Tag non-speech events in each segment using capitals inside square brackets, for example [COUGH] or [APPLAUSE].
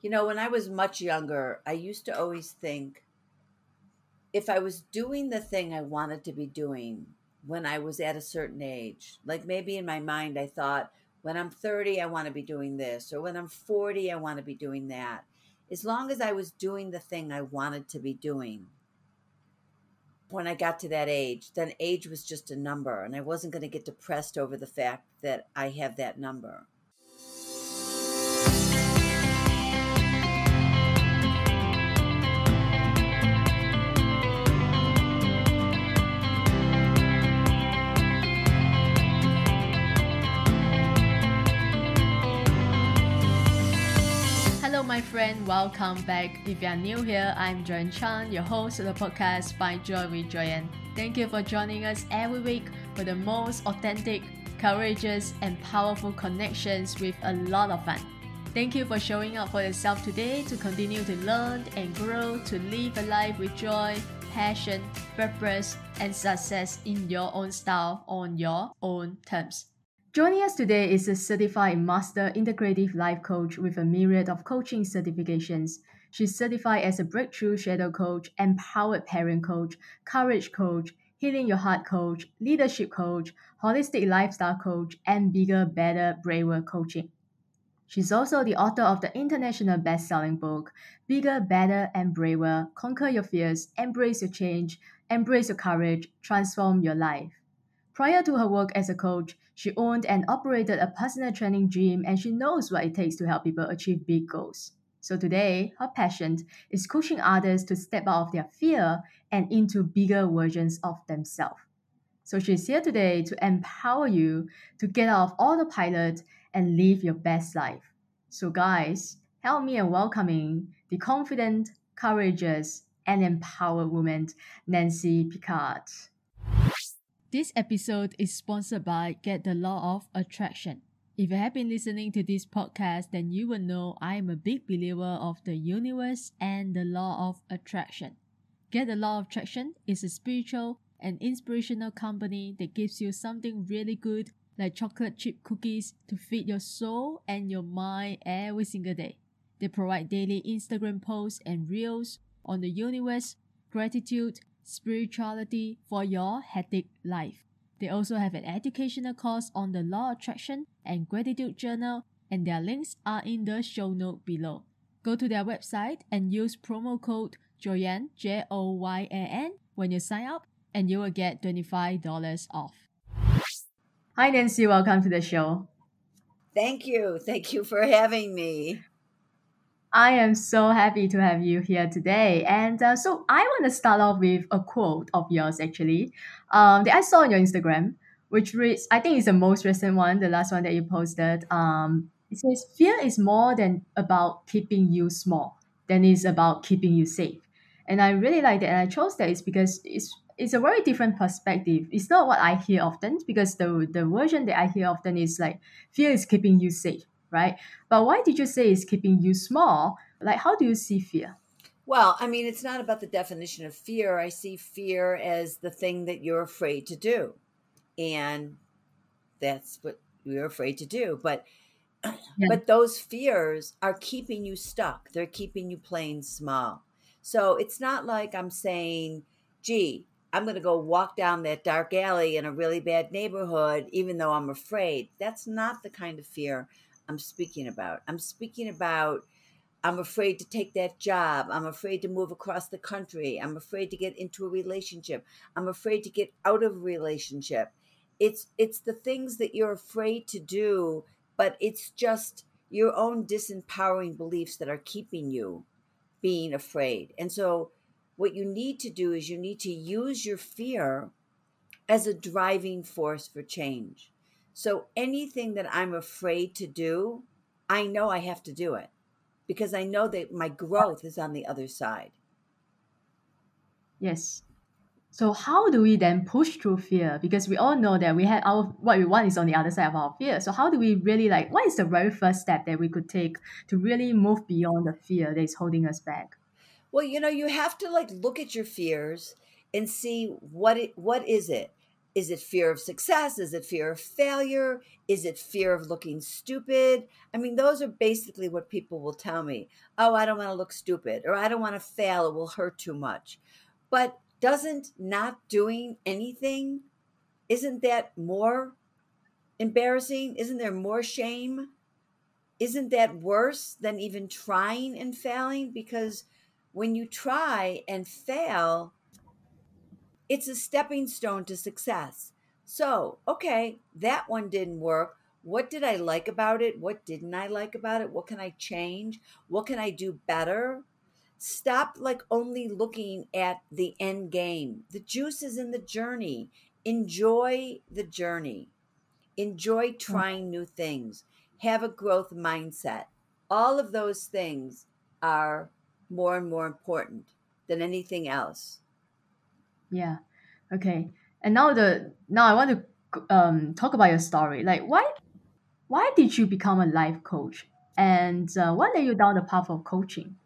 You know, when I was much younger, I used to always think if I was doing the thing I wanted to be doing when I was at a certain age, like maybe in my mind, I thought, when I'm 30, I want to be doing this, or when I'm 40, I want to be doing that. As long as I was doing the thing I wanted to be doing, when I got to that age, then age was just a number, and I wasn't going to get depressed over the fact that I have that number. My friend. Welcome back. If you are new here, I'm Joyan Chan, your host of the podcast Find Joy with Joyan. Thank you for joining us every week for the most authentic, courageous, and powerful connections with a lot of fun. Thank you for showing up for yourself today to continue to learn and grow to live a life with joy, passion, purpose, and success in your own style on your own terms. Joining us today is a certified master integrative life coach with a myriad of coaching certifications. She's certified as a breakthrough shadow coach, empowered parent coach, courage coach, healing your heart coach, leadership coach, holistic lifestyle coach, and bigger, better, braver coaching. She's also the author of the international best-selling book, Bigger, Better, and Braver: Conquer Your Fears, Embrace Your Change, Embrace Your Courage, Transform Your Life. Prior to her work as a coach, she owned and operated a personal training gym and she knows what it takes to help people achieve big goals. So today, her passion is coaching others to step out of their fear and into bigger versions of themselves. So she's here today to empower you to get out of autopilot and live your best life. So guys, help me in welcoming the confident, courageous, and empowered woman, Nancy Pickard. This episode is sponsored by Get the Law of Attraction. If you have been listening to this podcast, then you will know I am a big believer of the universe and the law of attraction. Get the Law of Attraction is a spiritual and inspirational company that gives you something really good like chocolate chip cookies to feed your soul and your mind every single day. They provide daily Instagram posts and reels on the universe, gratitude, spirituality for your hectic life. They also have an educational course on the law of attraction and gratitude journal, and their links are in the show note below. Go to their website and use promo code Joyan J O Y A N when you sign up, and you will get $25 off. Hi Nancy, welcome to the show. Thank you. Thank you for having me. I am so happy to have you here today. And uh, so I want to start off with a quote of yours, actually, um, that I saw on your Instagram, which reads, I think it's the most recent one, the last one that you posted. Um, it says, Fear is more than about keeping you small, than it's about keeping you safe. And I really like that. And I chose that is because it's it's a very different perspective. It's not what I hear often because the the version that I hear often is like fear is keeping you safe right? But why did you say it's keeping you small? Like, how do you see fear? Well, I mean, it's not about the definition of fear. I see fear as the thing that you're afraid to do. And that's what you're afraid to do. But yeah. but those fears are keeping you stuck. They're keeping you playing small. So it's not like I'm saying, gee, I'm going to go walk down that dark alley in a really bad neighborhood, even though I'm afraid. That's not the kind of fear I'm speaking about. I'm speaking about I'm afraid to take that job. I'm afraid to move across the country. I'm afraid to get into a relationship. I'm afraid to get out of a relationship. It's it's the things that you're afraid to do, but it's just your own disempowering beliefs that are keeping you being afraid. And so what you need to do is you need to use your fear as a driving force for change. So anything that I'm afraid to do, I know I have to do it because I know that my growth is on the other side. Yes. So how do we then push through fear? Because we all know that we have our what we want is on the other side of our fear. So how do we really like what is the very first step that we could take to really move beyond the fear that is holding us back? Well, you know, you have to like look at your fears and see what it what is it? Is it fear of success? Is it fear of failure? Is it fear of looking stupid? I mean, those are basically what people will tell me. Oh, I don't want to look stupid, or I don't want to fail, it will hurt too much. But doesn't not doing anything, isn't that more embarrassing? Isn't there more shame? Isn't that worse than even trying and failing? Because when you try and fail, it's a stepping stone to success. So, okay, that one didn't work. What did I like about it? What didn't I like about it? What can I change? What can I do better? Stop like only looking at the end game. The juice is in the journey. Enjoy the journey. Enjoy mm. trying new things. Have a growth mindset. All of those things are more and more important than anything else. Yeah. Okay. And now the now I want to um talk about your story. Like why why did you become a life coach? And uh, what led you down the path of coaching?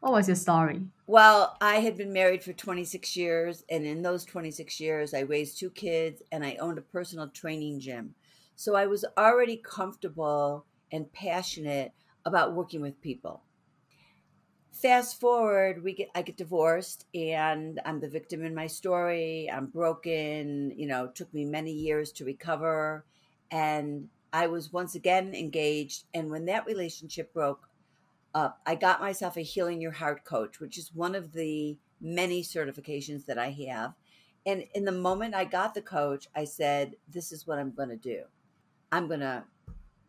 What was your story? Well, I had been married for 26 years, and in those 26 years, I raised two kids and I owned a personal training gym. So I was already comfortable and passionate about working with people fast forward we get i get divorced and i'm the victim in my story. I'm broken you know took me many years to recover and i was once again engaged and when that relationship broke up i got myself a healing your heart coach which is one of the many certifications that i have. And in the moment i got the coach i said this is what i'm going to do. I'm going to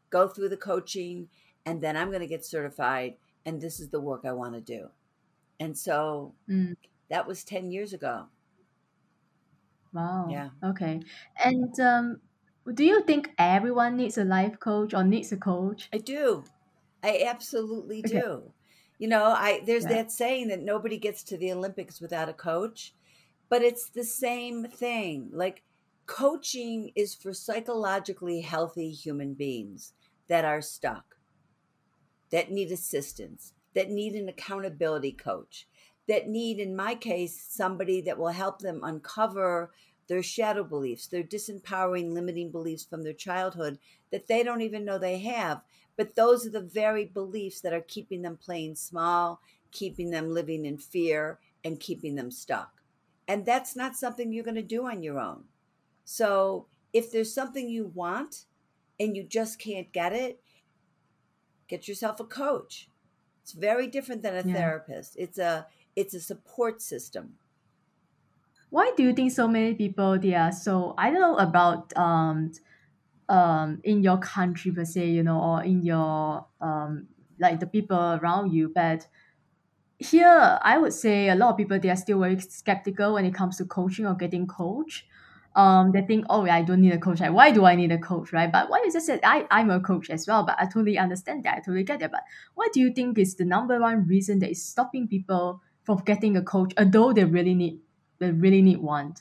go through the coaching and then i'm going to get certified and this is the work I want to do. And so mm. that was 10 years ago. Wow. Yeah. Okay. And um, do you think everyone needs a life coach or needs a coach? I do. I absolutely okay. do. You know, I there's yeah. that saying that nobody gets to the Olympics without a coach, but it's the same thing. Like coaching is for psychologically healthy human beings that are stuck that need assistance, that need an accountability coach, that need, in my case, somebody that will help them uncover their shadow beliefs, their disempowering, limiting beliefs from their childhood that they don't even know they have. But those are the very beliefs that are keeping them playing small, keeping them living in fear, and keeping them stuck. And that's not something you're going to do on your own. So if there's something you want and you just can't get it, get yourself a coach. It's very different than a yeah. therapist. It's a it's a support system. Why do you think so many people they are so i don't know about um um in your country per se you know or in your um like the people around you but here i would say a lot of people they are still very skeptical when it comes to coaching or getting coach um, they think, oh, I don't need a coach. Like, why do I need a coach, right? But what you just said, I, I'm a coach as well, but I totally understand that. I totally get that. But what do you think is the number one reason that is stopping people from getting a coach, although they really need, they really need one?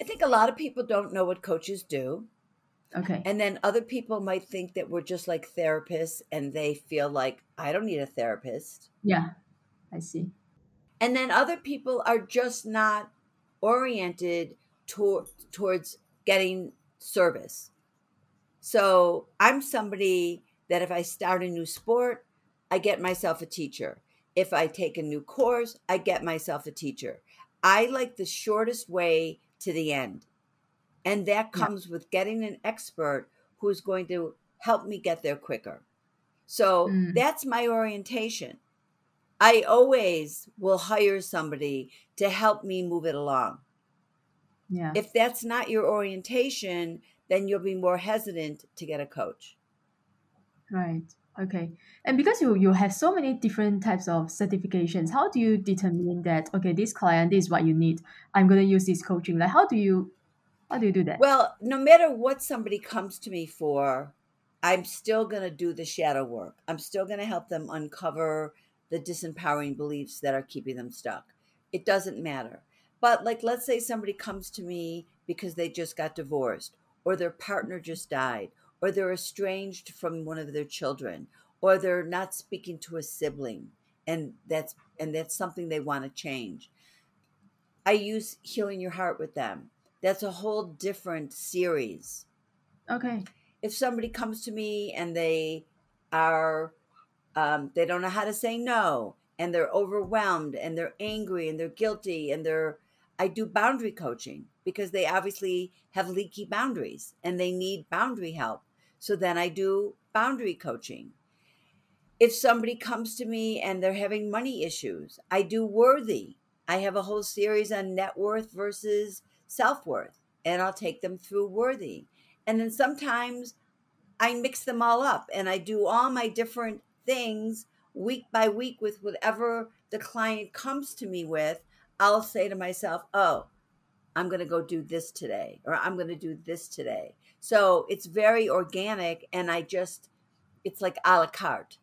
I think a lot of people don't know what coaches do. Okay. And then other people might think that we're just like therapists and they feel like, I don't need a therapist. Yeah, I see. And then other people are just not oriented to- towards getting service. So I'm somebody that if I start a new sport, I get myself a teacher. If I take a new course, I get myself a teacher. I like the shortest way to the end. And that comes yeah. with getting an expert who's going to help me get there quicker. So mm. that's my orientation. I always will hire somebody to help me move it along. Yeah. If that's not your orientation, then you'll be more hesitant to get a coach. Right. Okay. And because you you have so many different types of certifications, how do you determine that okay, this client this is what you need. I'm gonna use this coaching. Like how do you how do you do that? Well, no matter what somebody comes to me for, I'm still gonna do the shadow work. I'm still gonna help them uncover the disempowering beliefs that are keeping them stuck. It doesn't matter. But like let's say somebody comes to me because they just got divorced or their partner just died or they're estranged from one of their children or they're not speaking to a sibling and that's and that's something they want to change. I use healing your heart with them. that's a whole different series. Okay. If somebody comes to me and they are, um, they don't know how to say no, and they're overwhelmed, and they're angry, and they're guilty, and they're, I do boundary coaching because they obviously have leaky boundaries and they need boundary help. So then I do boundary coaching. If somebody comes to me and they're having money issues, I do worthy. I have a whole series on net worth versus self worth, and I'll take them through worthy. And then sometimes I mix them all up and I do all my different things week by week with whatever the client comes to me with. I'll say to myself, oh, I'm going to go do this today, or I'm going to do this today. So it's very organic, and I just, it's like a la carte.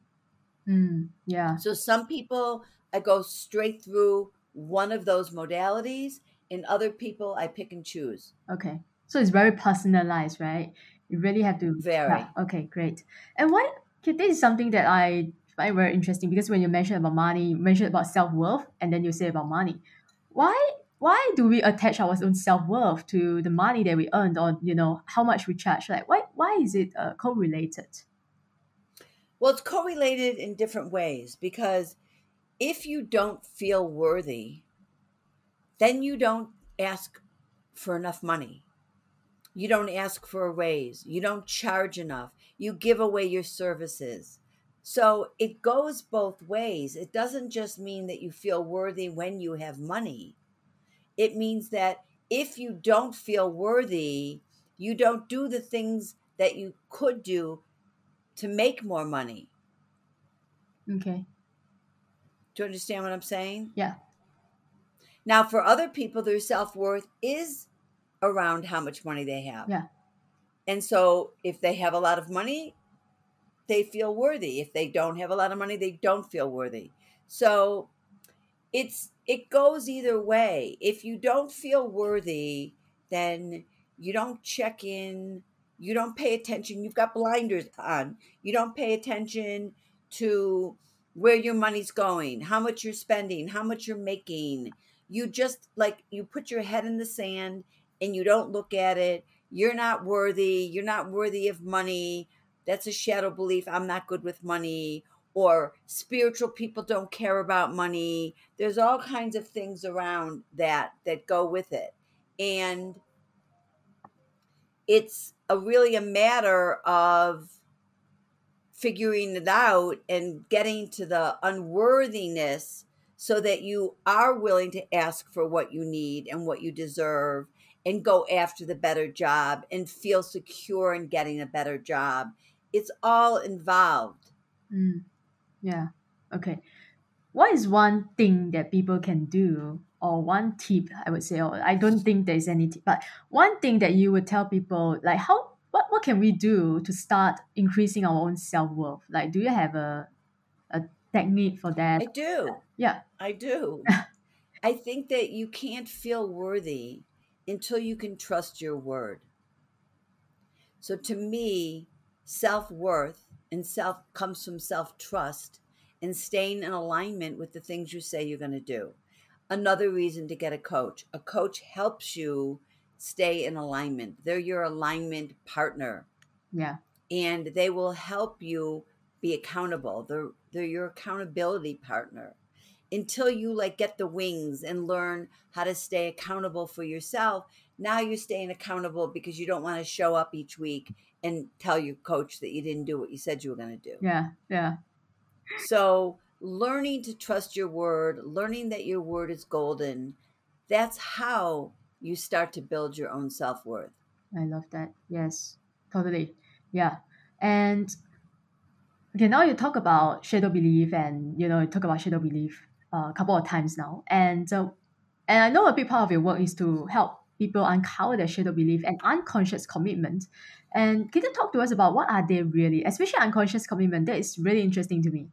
Mm, yeah. So some people, I go straight through one of those modalities, and other people, I pick and choose. Okay. So it's very personalized, right? You really have to. Very. Yeah. Okay, great. And why? This is something that I find very interesting because when you mention about money, you mention about self worth, and then you say about money. Why? Why do we attach our own self worth to the money that we earned, or you know how much we charge? Like, why? Why is it uh, correlated? Well, it's correlated in different ways because if you don't feel worthy, then you don't ask for enough money. You don't ask for a raise. You don't charge enough. You give away your services. So it goes both ways. It doesn't just mean that you feel worthy when you have money, it means that if you don't feel worthy, you don't do the things that you could do to make more money. Okay. Do you understand what I'm saying? Yeah. Now, for other people, their self worth is around how much money they have. Yeah. And so if they have a lot of money, they feel worthy. If they don't have a lot of money, they don't feel worthy. So it's it goes either way. If you don't feel worthy, then you don't check in, you don't pay attention, you've got blinders on. You don't pay attention to where your money's going, how much you're spending, how much you're making. You just like you put your head in the sand and you don't look at it. You're not worthy. You're not worthy of money. That's a shadow belief. I'm not good with money. Or spiritual people don't care about money. There's all kinds of things around that that go with it. And it's a really a matter of figuring it out and getting to the unworthiness so that you are willing to ask for what you need and what you deserve and go after the better job and feel secure in getting a better job. It's all involved. Mm. Yeah. Okay. What is one thing that people can do, or one tip I would say, or I don't think there's any tip, but one thing that you would tell people, like how what what can we do to start increasing our own self worth? Like, do you have a a technique for that? I do. Yeah. I do. [LAUGHS] I think that you can't feel worthy until you can trust your word. So to me, self-worth and self comes from self-trust and staying in alignment with the things you say you're going to do. Another reason to get a coach. A coach helps you stay in alignment. They're your alignment partner. Yeah. And they will help you be accountable. They're they're your accountability partner until you like get the wings and learn how to stay accountable for yourself now you're staying accountable because you don't want to show up each week and tell your coach that you didn't do what you said you were going to do Yeah. Yeah. so learning to trust your word learning that your word is golden that's how you start to build your own self-worth I love that. Yes, totally. Yeah. And okay, now you talk about shadow belief and you know, you talk about shadow belief uh, a couple of times now. And uh, and I know a big part of your work is to help people uncover their shadow belief and unconscious commitment. And can you talk to us about what are they really, especially unconscious commitment? That is really interesting to me.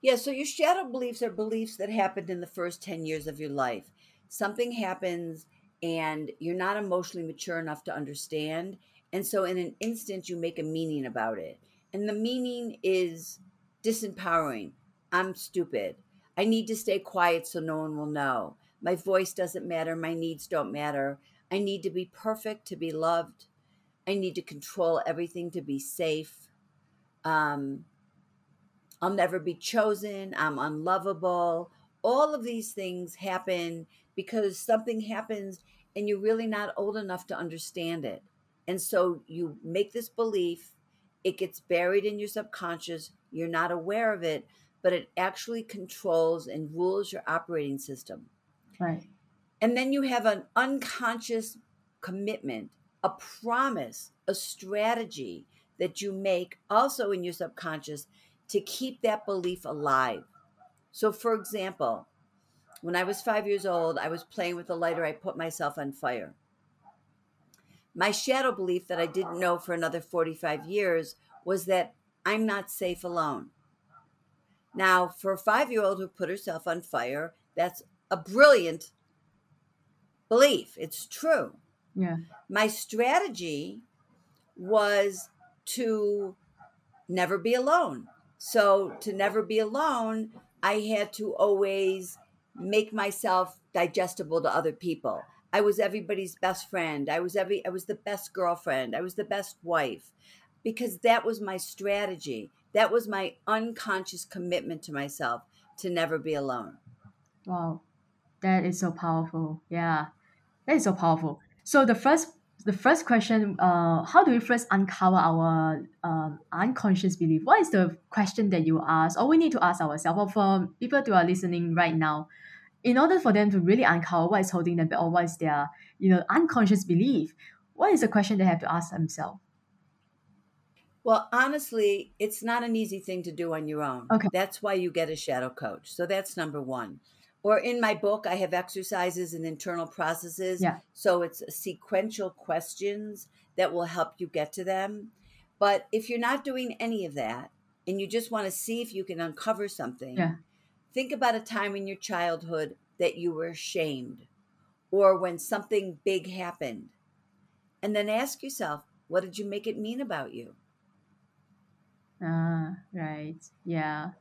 Yeah, so your shadow beliefs are beliefs that happened in the first 10 years of your life. Something happens and you're not emotionally mature enough to understand. And so, in an instant, you make a meaning about it. And the meaning is disempowering. I'm stupid. I need to stay quiet so no one will know. My voice doesn't matter. My needs don't matter. I need to be perfect to be loved. I need to control everything to be safe. Um, I'll never be chosen. I'm unlovable. All of these things happen because something happens and you're really not old enough to understand it. And so you make this belief, it gets buried in your subconscious, you're not aware of it, but it actually controls and rules your operating system. Right. And then you have an unconscious commitment, a promise, a strategy that you make also in your subconscious to keep that belief alive. So, for example, when I was five years old, I was playing with a lighter, I put myself on fire. My shadow belief that I didn't know for another 45 years was that I'm not safe alone. Now, for a five year old who put herself on fire, that's a brilliant belief. It's true. Yeah. My strategy was to never be alone. So, to never be alone, I had to always make myself digestible to other people. I was everybody's best friend. I was every I was the best girlfriend. I was the best wife because that was my strategy. That was my unconscious commitment to myself to never be alone. Wow. That is so powerful. Yeah. That is so powerful. So the first the first question, uh, how do we first uncover our um, unconscious belief? What is the question that you ask, or we need to ask ourselves, or for people who are listening right now, in order for them to really uncover what is holding them back or what is their you know unconscious belief what is the question they have to ask themselves well honestly it's not an easy thing to do on your own okay that's why you get a shadow coach so that's number one or in my book i have exercises and internal processes yeah. so it's sequential questions that will help you get to them but if you're not doing any of that and you just want to see if you can uncover something yeah Think about a time in your childhood that you were ashamed or when something big happened. And then ask yourself, what did you make it mean about you? Ah, right. Yeah.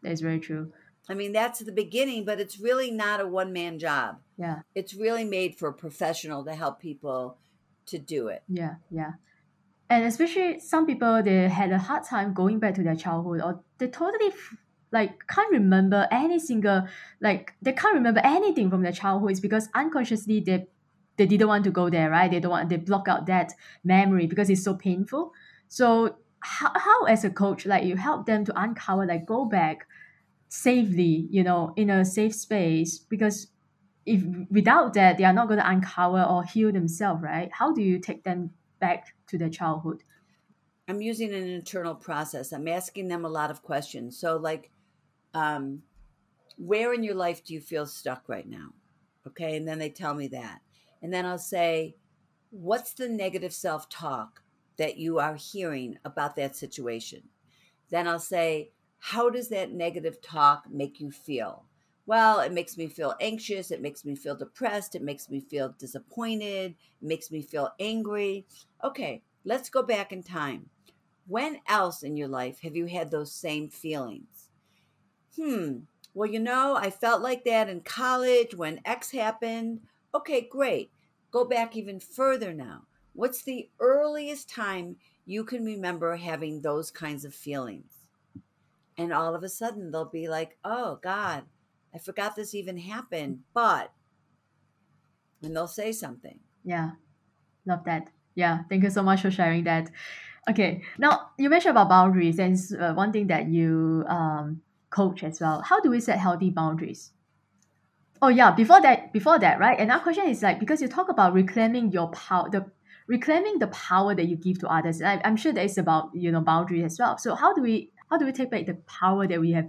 That's very true. I mean, that's the beginning, but it's really not a one man job. Yeah. It's really made for a professional to help people to do it. Yeah, yeah. And especially some people, they had a hard time going back to their childhood or they totally like can't remember any single like they can't remember anything from their childhood because unconsciously they they didn't want to go there right they don't want they block out that memory because it's so painful so how, how as a coach like you help them to uncover like go back safely you know in a safe space because if without that they are not going to uncover or heal themselves right how do you take them back to their childhood i'm using an internal process i'm asking them a lot of questions so like um, where in your life do you feel stuck right now? Okay. And then they tell me that. And then I'll say, what's the negative self talk that you are hearing about that situation? Then I'll say, how does that negative talk make you feel? Well, it makes me feel anxious. It makes me feel depressed. It makes me feel disappointed. It makes me feel angry. Okay, let's go back in time. When else in your life have you had those same feelings? hmm, well, you know, I felt like that in college when X happened. Okay, great. Go back even further now. What's the earliest time you can remember having those kinds of feelings? And all of a sudden they'll be like, oh, God, I forgot this even happened. But, and they'll say something. Yeah, love that. Yeah, thank you so much for sharing that. Okay, now you mentioned about boundaries, and uh, one thing that you um, coach as well how do we set healthy boundaries oh yeah before that before that right another question is like because you talk about reclaiming your power the reclaiming the power that you give to others I, i'm sure that is about you know boundaries as well so how do we how do we take back the power that we have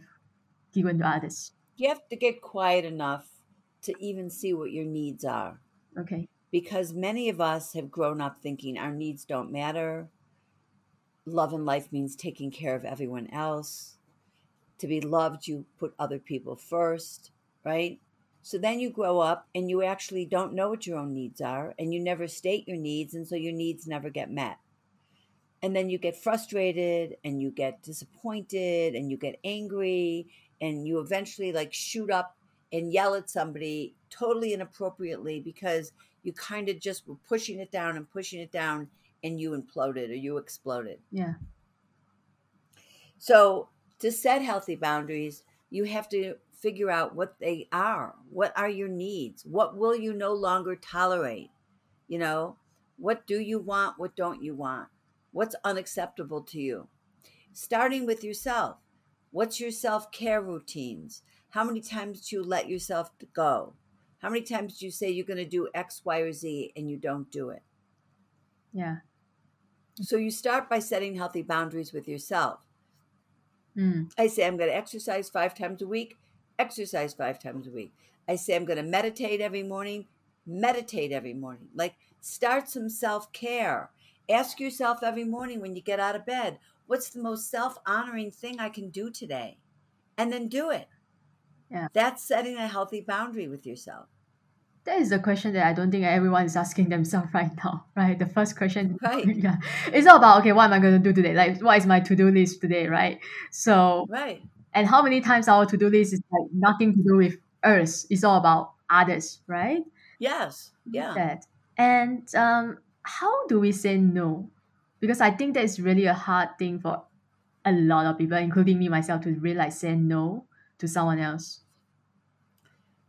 given to others you have to get quiet enough to even see what your needs are okay because many of us have grown up thinking our needs don't matter love and life means taking care of everyone else to be loved, you put other people first, right? So then you grow up and you actually don't know what your own needs are and you never state your needs. And so your needs never get met. And then you get frustrated and you get disappointed and you get angry and you eventually like shoot up and yell at somebody totally inappropriately because you kind of just were pushing it down and pushing it down and you imploded or you exploded. Yeah. So, to set healthy boundaries, you have to figure out what they are. What are your needs? What will you no longer tolerate? You know, what do you want? What don't you want? What's unacceptable to you? Starting with yourself. What's your self care routines? How many times do you let yourself go? How many times do you say you're going to do X, Y, or Z and you don't do it? Yeah. So you start by setting healthy boundaries with yourself. Mm. I say I'm going to exercise five times a week, exercise five times a week. I say I'm going to meditate every morning, meditate every morning. Like start some self care. Ask yourself every morning when you get out of bed, what's the most self honoring thing I can do today? And then do it. Yeah. That's setting a healthy boundary with yourself. That is the question that I don't think everyone is asking themselves [LAUGHS] right now, right? The first question, [LAUGHS] Right. yeah, it's all about okay, what am I going to do today? Like, what is my to do list today, right? So, Right. and how many times our to do list is like nothing to do with us? It's all about others, right? Yes. Yeah. That and um, how do we say no? Because I think that is really a hard thing for a lot of people, including me myself, to realize say no to someone else.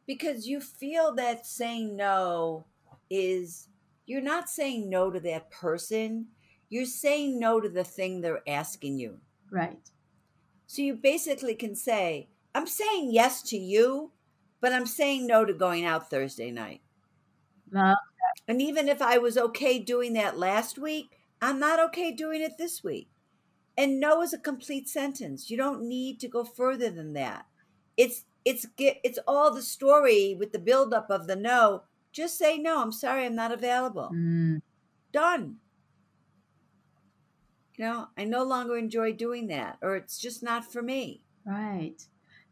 because you feel that saying no is you're not saying no to that person you're saying no to the thing they're asking you Right. so you basically can say i'm saying yes to you but i'm saying no to going out thursday night Uh, and even if i was okay doing that last week i'm not okay doing it this week. And no is a complete sentence. You don't need to go further than that. It's it's get it's all the story with the buildup of the no. Just say no i'm sorry i'm not available. Mm, done. You know i no longer enjoy doing that or it's just not for me. Right.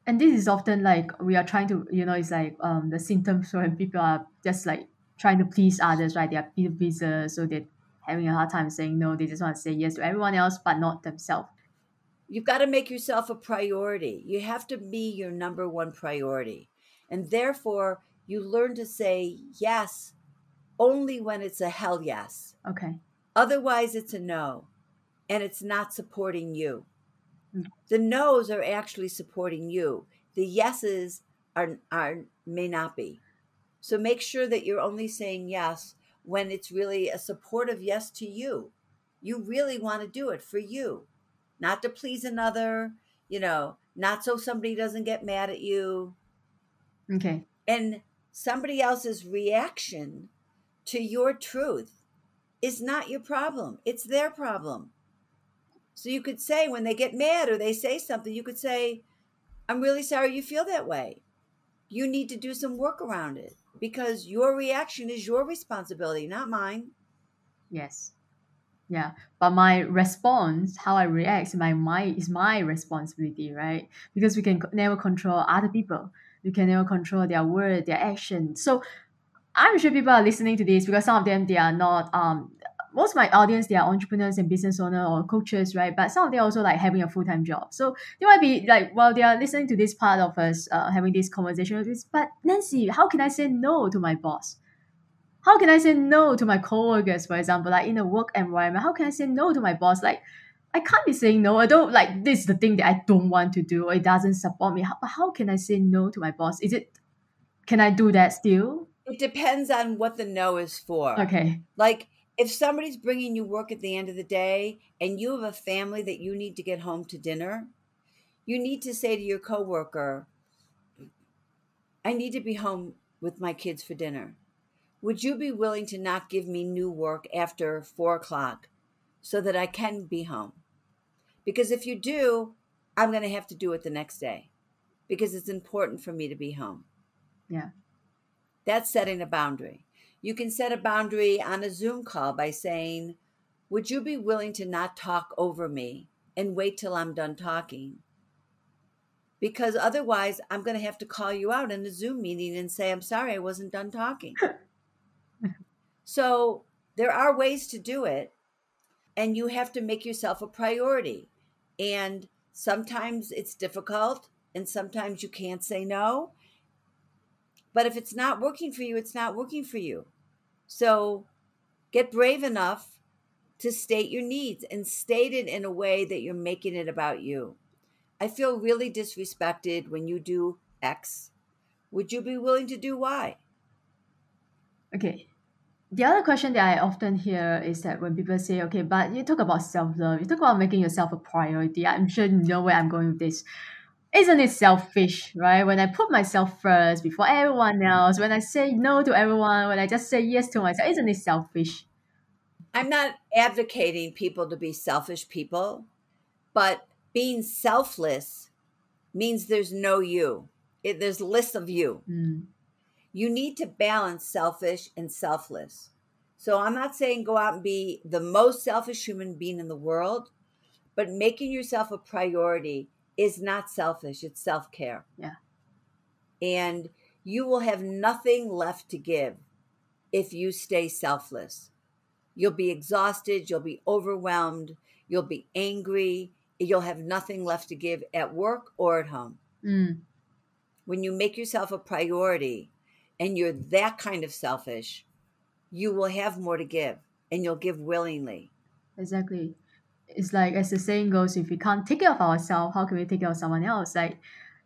And this is often like we are trying to, you know, it's like um the symptoms when people are just like trying to please others, right? They are people pleasers, so they're having a hard time saying no. They just want to say yes to everyone else, but not themselves. You've got to make yourself a priority. You have to be your number one priority. And therefore, you learn to say yes only when it's a hell yes. Okay. Otherwise, it's a no. And it's not supporting you. Mm. The no's are actually supporting you. The yeses are, are may not be. So make sure that you're only saying yes when it's really a supportive yes to you. You really want to do it for you, not to please another, you know, not so somebody doesn't get mad at you. Okay. And somebody else's reaction to your truth is not your problem, it's their problem. So you could say when they get mad or they say something, you could say, I'm really sorry you feel that way. You need to do some work around it because your reaction is your responsibility, not mine. Yes. Yeah. But my response, how I react, my mind is my responsibility, right? Because we can never control other people. We can never control their word, their action. So I'm sure people are listening to this because some of them they are not um most of my audience they are entrepreneurs and business owner or coaches, right? But some of them also like having a full time job. So they might be like, well, they are listening to this part of us uh, having this conversation with this. But Nancy, how can I say no to my boss? How can I say no to my coworkers, for example, like in a work environment? How can I say no to my boss? Like I can't be saying no. I don't like this is the thing that I don't want to do or it doesn't support me. How, how can I say no to my boss? Is it can I do that still? It depends on what the no is for. Okay. Like if somebody's bringing you work at the end of the day and you have a family that you need to get home to dinner, you need to say to your coworker, I need to be home with my kids for dinner. Would you be willing to not give me new work after four o'clock so that I can be home? Because if you do, I'm going to have to do it the next day because it's important for me to be home. Yeah. That's setting a boundary. You can set a boundary on a Zoom call by saying, Would you be willing to not talk over me and wait till I'm done talking? Because otherwise, I'm going to have to call you out in a Zoom meeting and say, I'm sorry, I wasn't done talking. [LAUGHS] so there are ways to do it, and you have to make yourself a priority. And sometimes it's difficult, and sometimes you can't say no But if it's not working for you, it's not working for you. So get brave enough to state your needs and state it in a way that you're making it about you. I feel really disrespected when you do X. Would you be willing to do Y? Okay. The other question that I often hear is that when people say, okay, but you talk about self love, you talk about making yourself a priority. I'm sure you know where I'm going with this. Isn't it selfish, right? When I put myself first before everyone else, when I say no to everyone, when I just say yes to myself, isn't it selfish? I'm not advocating people to be selfish people, but being selfless means there's no you. It, there's less of you. Mm. You need to balance selfish and selfless. So I'm not saying go out and be the most selfish human being in the world, but making yourself a priority is not selfish, it's self care. Yeah. And you will have nothing left to give if you stay selfless. You'll be exhausted, you'll be overwhelmed, you'll be angry, you'll have nothing left to give at work or at home. Mm. When you make yourself a priority and you're that kind of selfish, you will have more to give and you'll give willingly. Exactly. It's like as the saying goes, if we can't take care of ourselves, how can we take care of someone else? Like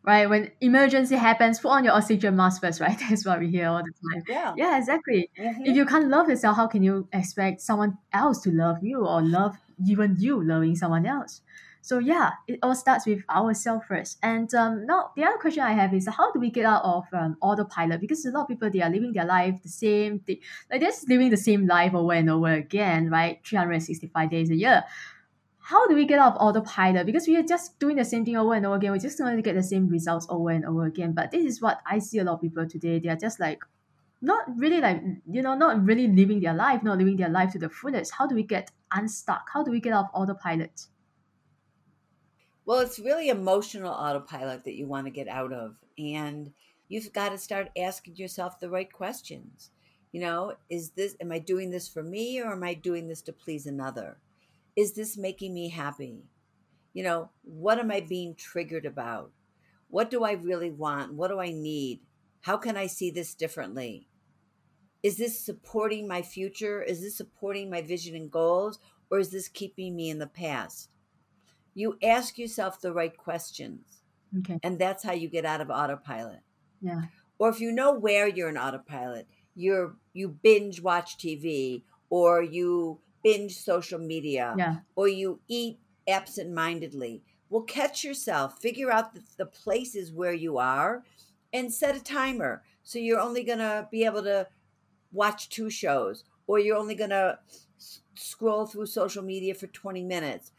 right? When emergency happens, put on your oxygen mask first, [LAUGHS] right? That's what we hear all the time. Yeah. Yeah, exactly. Mhm. If you can't love yourself, how can you expect someone else to love you or love even you loving someone else? So yeah, it all starts with ourselves first. And um, now the other question I have is how do we get out of um, autopilot? Because a lot of people they are living their life the same thing, like they're just living the same life over and over again, right? Three hundred and sixty-five days a year. How do we get out of autopilot? Because we are just doing the same thing over and over again. We're just going to get the same results over and over again. But this is what I see a lot of people today. They are just like not really like you know not really living their life not living their life to the fullest how do we get unstuck how do we get off autopilot Well, it's really emotional autopilot that you want to get out of. And you've got to start asking yourself the right questions. You know, is this, am I doing this for me or am I doing this to please another? Is this making me happy? You know, what am I being triggered about? What do I really want? What do I need? How can I see this differently? Is this supporting my future? Is this supporting my vision and goals? Or is this keeping me in the past? You ask yourself the right questions, okay and that's how you get out of autopilot. yeah Or if you know where you're in autopilot, you're you binge watch TV or you binge social media yeah or you eat absent-mindedly. Well, catch yourself, figure out the, the places where you are and set a timer. So you're only going to be able to watch two shows or you're only going to scroll through social media for 20 minutes.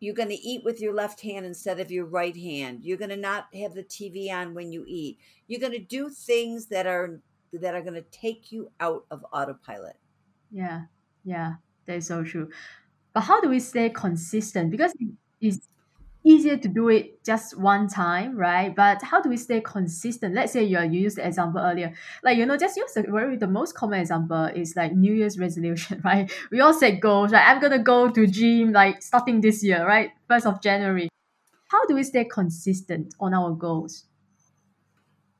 You're going to eat with your left hand instead of your right hand. You're going to not have the TV on when you eat. You're going to do things that are that are going to take you out of autopilot. yeah yeah that is so true. But how do we stay consistent? Because it's easier to do it just one time right? But how do we stay consistent? Let's say you you used the example earlier. Like you know just use the very the most common example is like new year's resolution [LAUGHS] right? We all set goals right? I'm gonna go to gym like starting this year right? First of january. How do we stay consistent on our goals?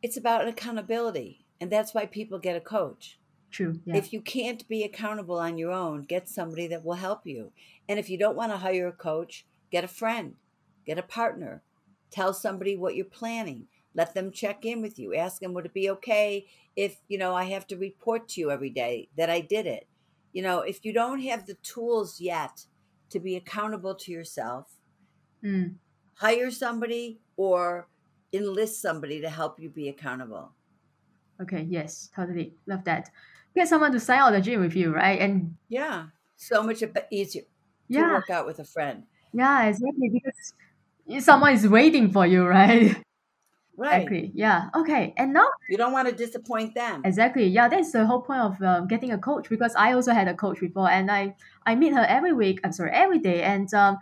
It's about accountability, and that's why people get a coach. True yeah If you can't be accountable on your own, get somebody that will help you. And if you don't want to hire a coach, get a friend, get a partner. Tell somebody what you're planning. Let them check in with you. Ask them, would it be okay if, you know, I have to report to you every day that I did it? You know, if you don't have the tools yet to be accountable to yourself, Mm, hire somebody or enlist somebody to help you be accountable. okay yes totally love that get someone to sign out the gym with you right and Yeah. So much easier to yeah work out with a friend. Yeah, exactly. Because someone is waiting for you, [LAUGHS] right? Right. Exactly. Yeah. Okay. And now, You don't want to disappoint them. exactly. Yeah, that's the whole point of um, getting a coach because I also had a coach before, and I I meet her every week. I'm sorry, every day, and um,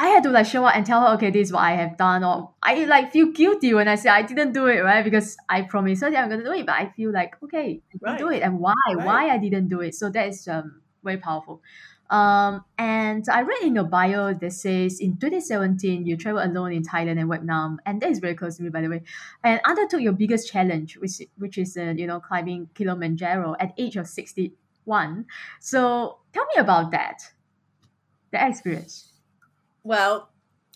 I had to like show up and tell her, okay, this is what I have done, or I like feel guilty when I say I didn't do it, right? Because I promised her that I'm gonna do it, but I feel like okay, I didn't do it, and why? Right. Why I didn't do it? So that is um very powerful. Um, and I read in your bio that says in 2017 you traveled alone in Thailand and Vietnam, and that is very close to me, by the way. And undertook your biggest challenge, which which is uh, you know climbing Kilimanjaro at age of 61. So tell me about that, the experience. Well,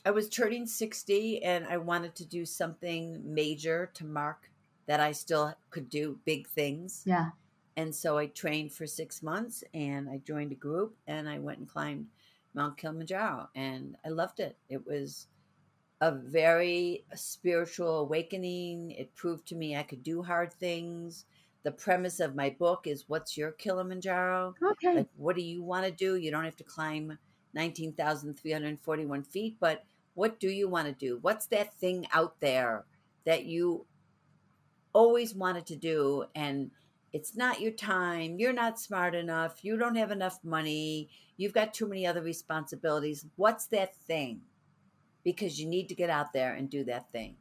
I was turning 60 and I wanted to do something major to mark that I still could do big things. Yeah. And so I trained for six months and I joined a group and I went and climbed Mount Kilimanjaro and I loved it. It was a very spiritual awakening. It proved to me I could do hard things. The premise of my book is What's Your Kilimanjaro? Okay. Like, what do you want to do? You don't have to climb 19,341 feet, but what do you want to do? What's that thing out there that you always wanted to do and it's not your time, you're not smart enough, you don't have enough money, you've got too many other responsibilities. What's that thing? Because you need to get out there and do that thing.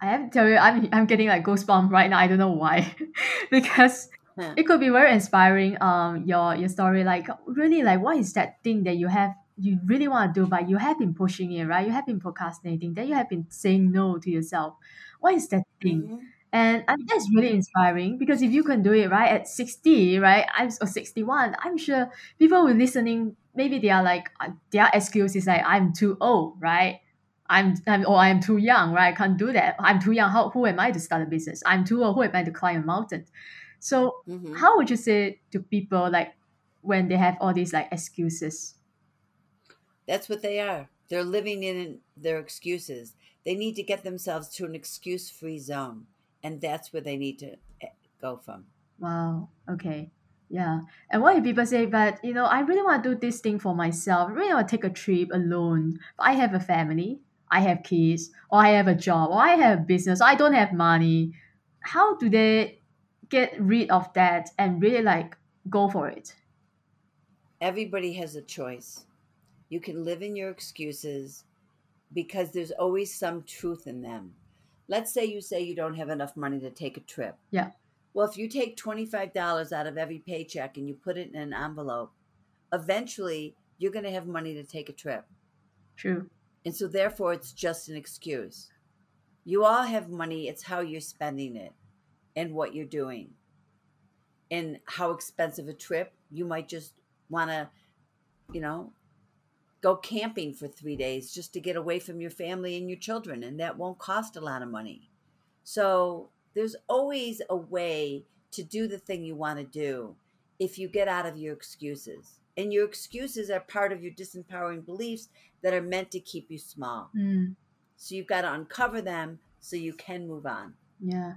I have to tell you, I'm I'm getting like goosebumps right now. I don't know why, [LAUGHS] because it could be very inspiring. Um, your your story, like really, like what is that thing that you have you really want to do, but you have been pushing it, right? You have been procrastinating. Then you have been saying no to yourself. What is that thing? Mm-hmm. And I think that's really inspiring because if you can do it right at 60, right, I'm or 61, I'm sure people who listening, maybe they are like, uh, their excuse is like, I'm too old, right? I'm, I'm or I'm too young, right? I can't do that. I'm too young. How, who am I to start a business? I'm too old. Who am I to climb a mountain? So Mm-hmm. how would you say to people like when they have all these like excuses? That's what they are. They're living in their excuses. They need to get themselves to an excuse free zone. And that's where they need to eh, go from. Wow. Okay. Yeah. And what if people say, but you know, I really want to do this thing for myself. I really want to take a trip alone. But I have a family, I have kids, or I have a job, or I have a business, or I don't have money. How do they get rid of that and really like go for it? Everybody has a choice. You can live in your excuses because there's always some truth in them. Let's say you say you don't have enough money to take a trip. Yeah. Well, if you take $25 out of every paycheck and you put it in an envelope, eventually you're going to have money to take a trip. True. And so, therefore, it's just an excuse. You all have money, it's how you're spending it and what you're doing. And how expensive a trip, you might just want to, you know, go camping for three days just to get away from your family and your children. And that won't cost a lot of money. So, there's always a way to do the thing you want to do if you get out of your excuses. And your excuses are part of your disempowering beliefs that are meant to keep you small. Mm, So you've got to uncover them so you can move on. yeah.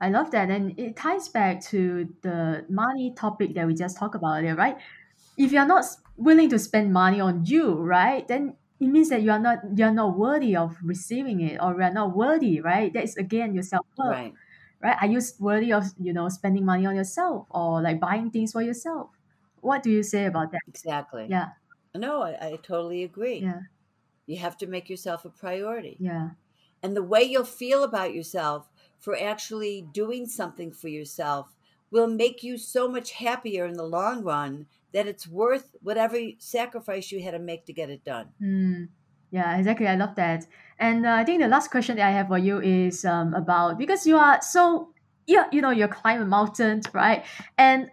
I love that. And it ties back to the money topic that we just talked about earlier, right? If you're not willing to spend money on you, right, then it means that you are not you're not worthy of receiving it or you're not worthy, right? That is again your self-worth. Right. right? Are you worthy of you know spending money on yourself or like buying things for yourself? What do you say about that? Exactly. Yeah, No, I, I totally agree. yeah, You have to make yourself a priority. yeah, And the way you'll feel about yourself for actually doing something for yourself will make you so much happier in the long run that it's worth whatever sacrifice you had to make to get it done. mm, yeah. Exactly. I love that. And uh, I think the last question that I have for you is um, about because you are so yeah, you know, you're climbing mountains, right? And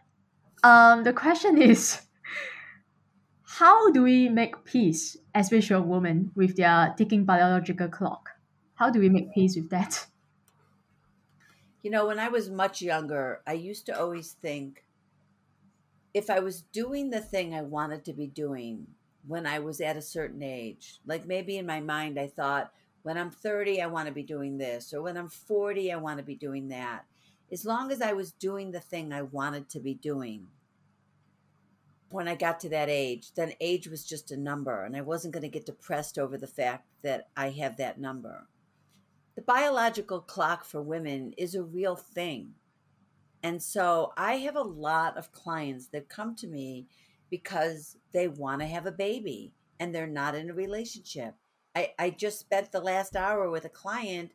um, the question [LAUGHS] is, how do we make peace, especially a woman, with their ticking biological clock? How do we make peace with that? You know, when I was much younger, I used to always think if I was doing the thing I wanted to be doing when I was at a certain age, like maybe in my mind, I thought, when I'm 30, I want to be doing this, or when I'm 40, I want to be doing that. As long as I was doing the thing I wanted to be doing, when I got to that age, then age was just a number, and I wasn't going to get depressed over the fact that I have that number the biological clock for women is a real thing. And so I have a lot of clients that come to me because they want to have a baby and they're not in a relationship. I, I just spent the last hour with a client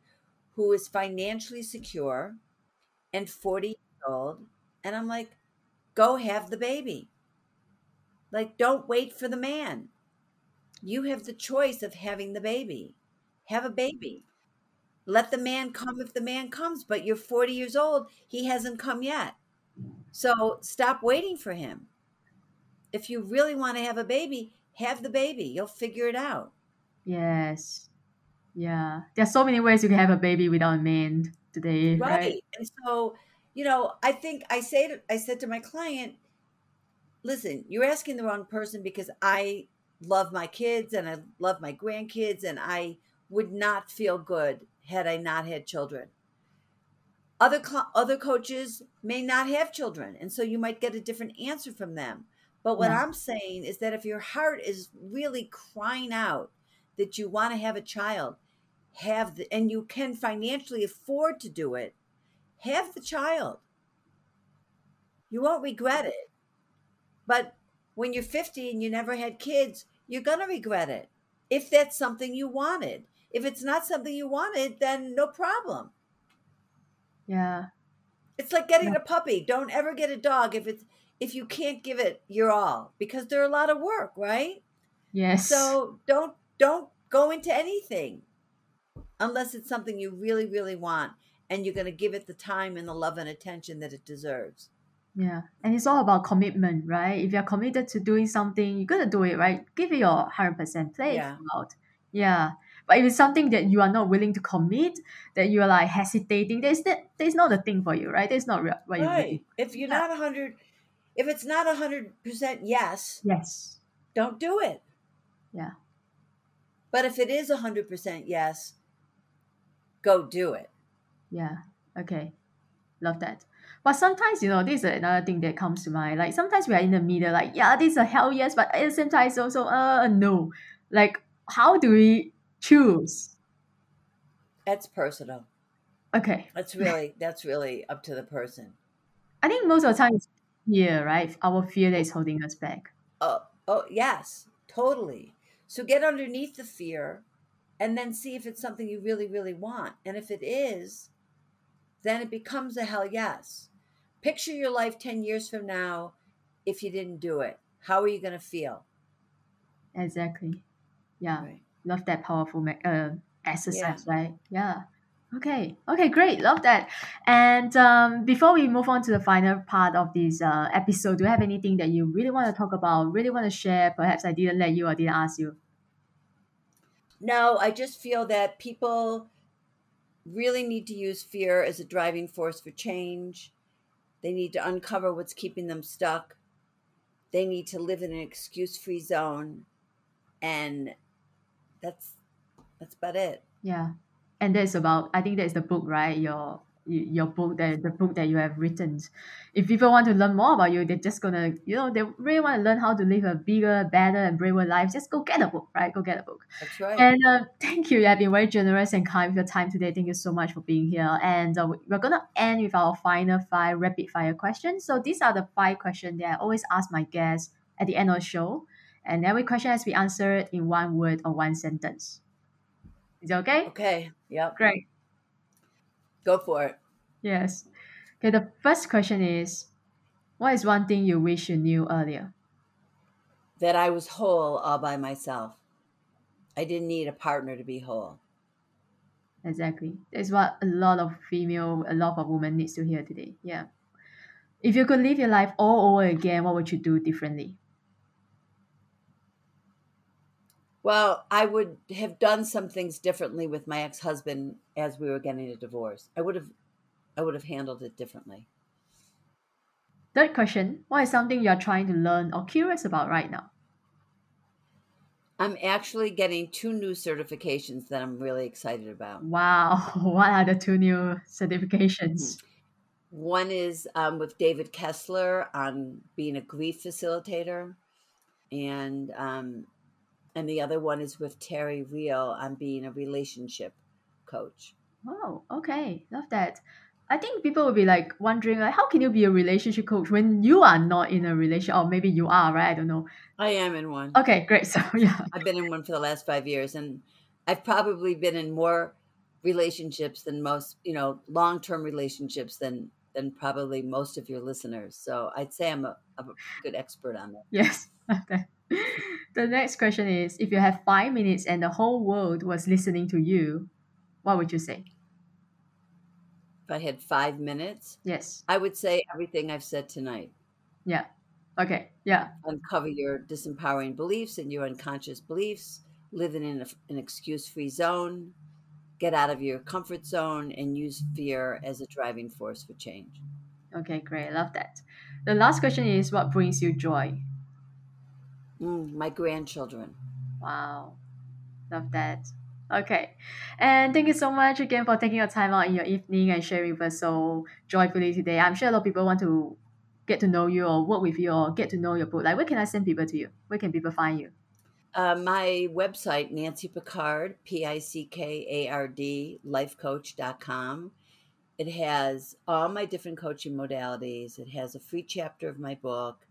who is financially secure and 40 years old. And I'm like, go have the baby. Like, don't wait for the man. You have the choice of having the baby. Have a baby. Let the man come if the man comes, but you're 40 years old. He hasn't come yet. So stop waiting for him. If you really want to have a baby, have the baby. You'll figure it out. Yes. Yeah. There's so many ways you can have a baby without a man today, right? Right. And so, you know, I think I say to, I said to my client, listen, you're asking the wrong person because I love my kids and I love my grandkids and I would not feel good had I not had children. Other co- other coaches may not have children and so you might get a different answer from them. But what Yeah. I'm saying is that if your heart is really crying out that you want to have a child, have the and you can financially afford to do it, have the child. You won't regret it. But when you're 50 and you never had kids, you're going to regret it if that's something you wanted. If it's not something you wanted, then no problem. Yeah. It's like getting a puppy. Don't ever get a dog if it's if you can't give it your all because they're a lot of work, right? Yes. So don't don't go into anything unless it's something you really really want and you're going to give it the time and the love and attention that it deserves. Yeah, and it's all about commitment, right? If you're committed to doing something, you're gonna do it, right? Give it your hundred percent. Play Yeah. out. Yeah. But if it's something that you are not willing to commit, that you are like hesitating, there's that there's not the thing for you, right? There's not real what you Right. really. If you're Yeah. not a hundred, if it's not a hundred percent yes, Yes. don't do it. Yeah. But if it is a hundred percent yes, go do it. Yeah. Okay. Love that. But sometimes, you know, this is another thing that comes to mind. Like sometimes we are in the middle, like, yeah, this is a hell yes, but at the same time it's also uh no. Like how do we choose? That's personal. Okay. That's really that's really up to the person. I think most of the time it's fear, right? Our fear that is holding us back. Oh, oh yes, totally. So get underneath the fear and then see if it's something you really, really want. And if it is, then it becomes a hell yes. Picture your life 10 years from now if you didn't do it. How are you going to feel? Exactly. Yeah. Right. Love that powerful uh, exercise, right? Yeah. Okay. Okay, great. Love that. And um, before we move on to the final part of this uh, episode, do you have anything that you really want to talk about, really want to share? Perhaps I didn't let you or didn't ask you. No, I just feel that people really need to use fear as a driving force for change. They need to uncover what's keeping them stuck. They need to live in an excuse-free zone. And that's that's about it. Yeah. And that's about, I think that's the book, right? Your your book, that the book that you have written. If people want to learn more about you, they're just gonna, you know, they really want to learn how to live a bigger, better, and braver life. Just go get a book, right? Go get a book. That's right. And uh, thank you. You have been very generous and kind with your time today. Thank you so much for being here. And uh, we're going to end with our final five rapid fire questions. So these are the five questions that I always ask my guests at the end of the show. And every question has to be answered in one word or one sentence. Is it okay? okay. Yep. Great. Go for it. Yes. Okay, the first question is What is one thing you wish you knew earlier? That I was whole all by myself. I didn't need a partner to be whole. Exactly. That's what a lot of female, a lot of women needs to hear today. Yeah. If you could live your life all over again, what would you do differently? Well, I would have done some things differently with my ex-husband as we were getting a divorce. I would have I would have handled it differently. Third question, what is something you are trying to learn or curious about right now? I'm actually getting two new certifications that I'm really excited about. Wow, [LAUGHS] what are the two new certifications? One is um, with David Kessler on being a grief facilitator, and um, and the other one is with Terry Real on being a relationship coach. Oh, okay. Love that. I think people will be like wondering like how can you be a relationship coach when you are not in a relationship or maybe you are, right? I don't know. I am in one. Okay, great. [LAUGHS] So yeah. I've been in one for the last five years, and I've probably been in more relationships than most, you know, long term relationships than than probably most of your listeners. So I'd say I'm a, I'm a good expert on that. Yes. [LAUGHS] [LAUGHS] the next question is if you have five minutes and the whole world was listening to you, what would you say? If I had five minutes, Yes. I would say everything I've said tonight. Yeah. Okay. Yeah. Uncover your disempowering beliefs and your unconscious beliefs. Live in an, an excuse free zone. Get out of your comfort zone and use fear as a driving force for change. Okay, great. I love that. The last question is what brings you joy? Mm, my grandchildren. Wow. Love that. Okay. And thank you so much again for taking your time out in your evening and sharing with us so joyfully today. I'm sure a lot of people want to get to know you or work with you or get to know your book. Like, where can I send people to you? Where can people find you? Uh, my website, Nancy Pickard, P I C K A R D, lifecoach.com. It has all my different coaching modalities. It has a free chapter of my book.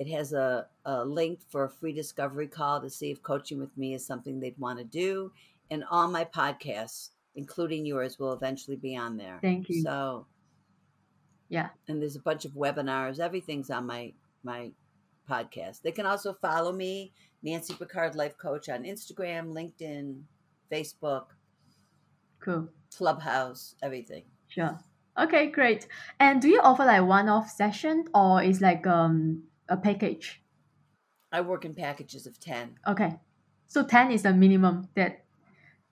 It has a, a link for a free discovery call to see if coaching with me is something they'd want to do. And all my podcasts, including yours, will eventually be on there. Thank you. So, Yeah. and there's a bunch of webinars. Everything's on my my podcast. They can also follow me, Nancy Pickard Life Coach, on Instagram, LinkedIn, Facebook, Cool. Clubhouse, everything. Sure. Okay, great. And do you offer like one-off session or is like um a package? I work in packages of ten. Okay. So 10 is the minimum that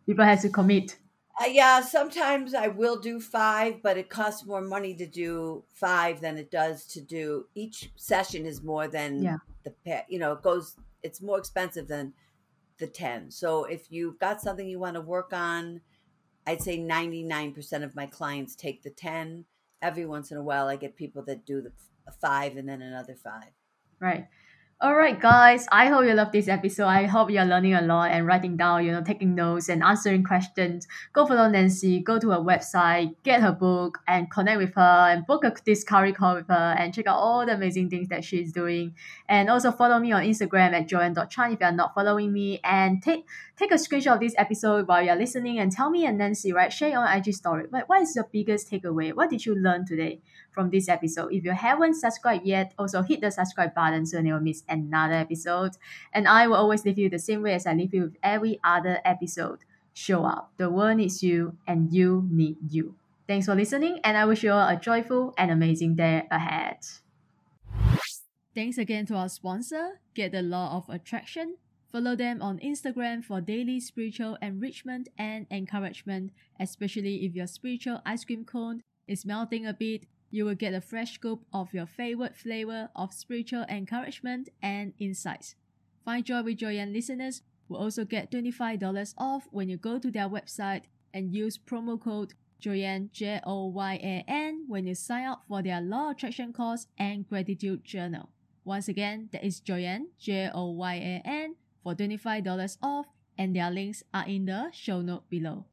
people have to commit. Uh, yeah, sometimes I will do five, but it costs more money to do five than it does to do. Each session is more than Yeah. the you know it goes. It's more expensive than the ten. So if you've got something you want to work on, I'd say ninety nine percent of my clients take the ten. Every once in a while, I get people that do the five and then another five. Right. All right, guys. I hope you love this episode. I hope you're learning a lot and writing down, you know, taking notes and answering questions. Go follow Nancy, go to her website, get her book, and connect with her and book a discovery call with her and check out all the amazing things that she's doing. And also follow me on Instagram at joyan.chan if you're not following me. And take take a screenshot of this episode while you're listening and tell me and Nancy, right? Share your IG story. But what is your biggest takeaway? What did you learn today? From this episode. If you haven't subscribed yet, also hit the subscribe button so you never miss another episode. And I will always leave you the same way as I leave you with every other episode. Show up. The world needs you and you need you. Thanks for listening, and I wish you all a joyful and amazing day ahead. Thanks again to our sponsor, Get the Law of Attraction. Follow them on Instagram for daily spiritual enrichment and encouragement, especially if your spiritual ice cream cone is melting a bit you will get a fresh scoop of your favorite flavor of spiritual encouragement and insights. Find Joy with Joyan listeners will also get $25 off when you go to their website and use promo code Joyan J O Y A N when you sign up for their Law Attraction course and Gratitude Journal. Once again, that is Joyan J O Y A N for $25 off, and their links are in the show note below.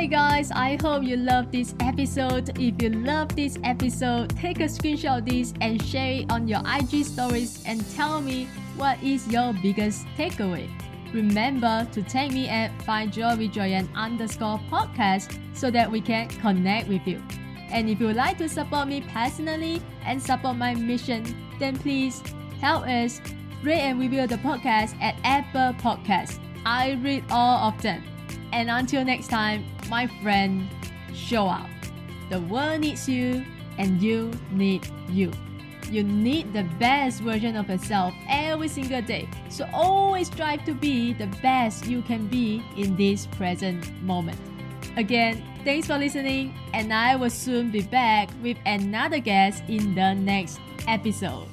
Hey guys, I hope you love this episode. If you love this episode, take a screenshot of this and share it on your IG stories and tell me what is your biggest takeaway. Remember to tag me at Find Joy with Joyan underscore podcast so that we can connect with you. And if you would like to support me personally and support my mission, then please help us rate and review the podcast at Apple Podcasts. I read all of them. And until next time, my friend, show up. The world needs you, and you need you. You need the best version of yourself every single day. So always strive to be the best you can be in this present moment. Again, thanks for listening, and I will soon be back with another guest in the next episode.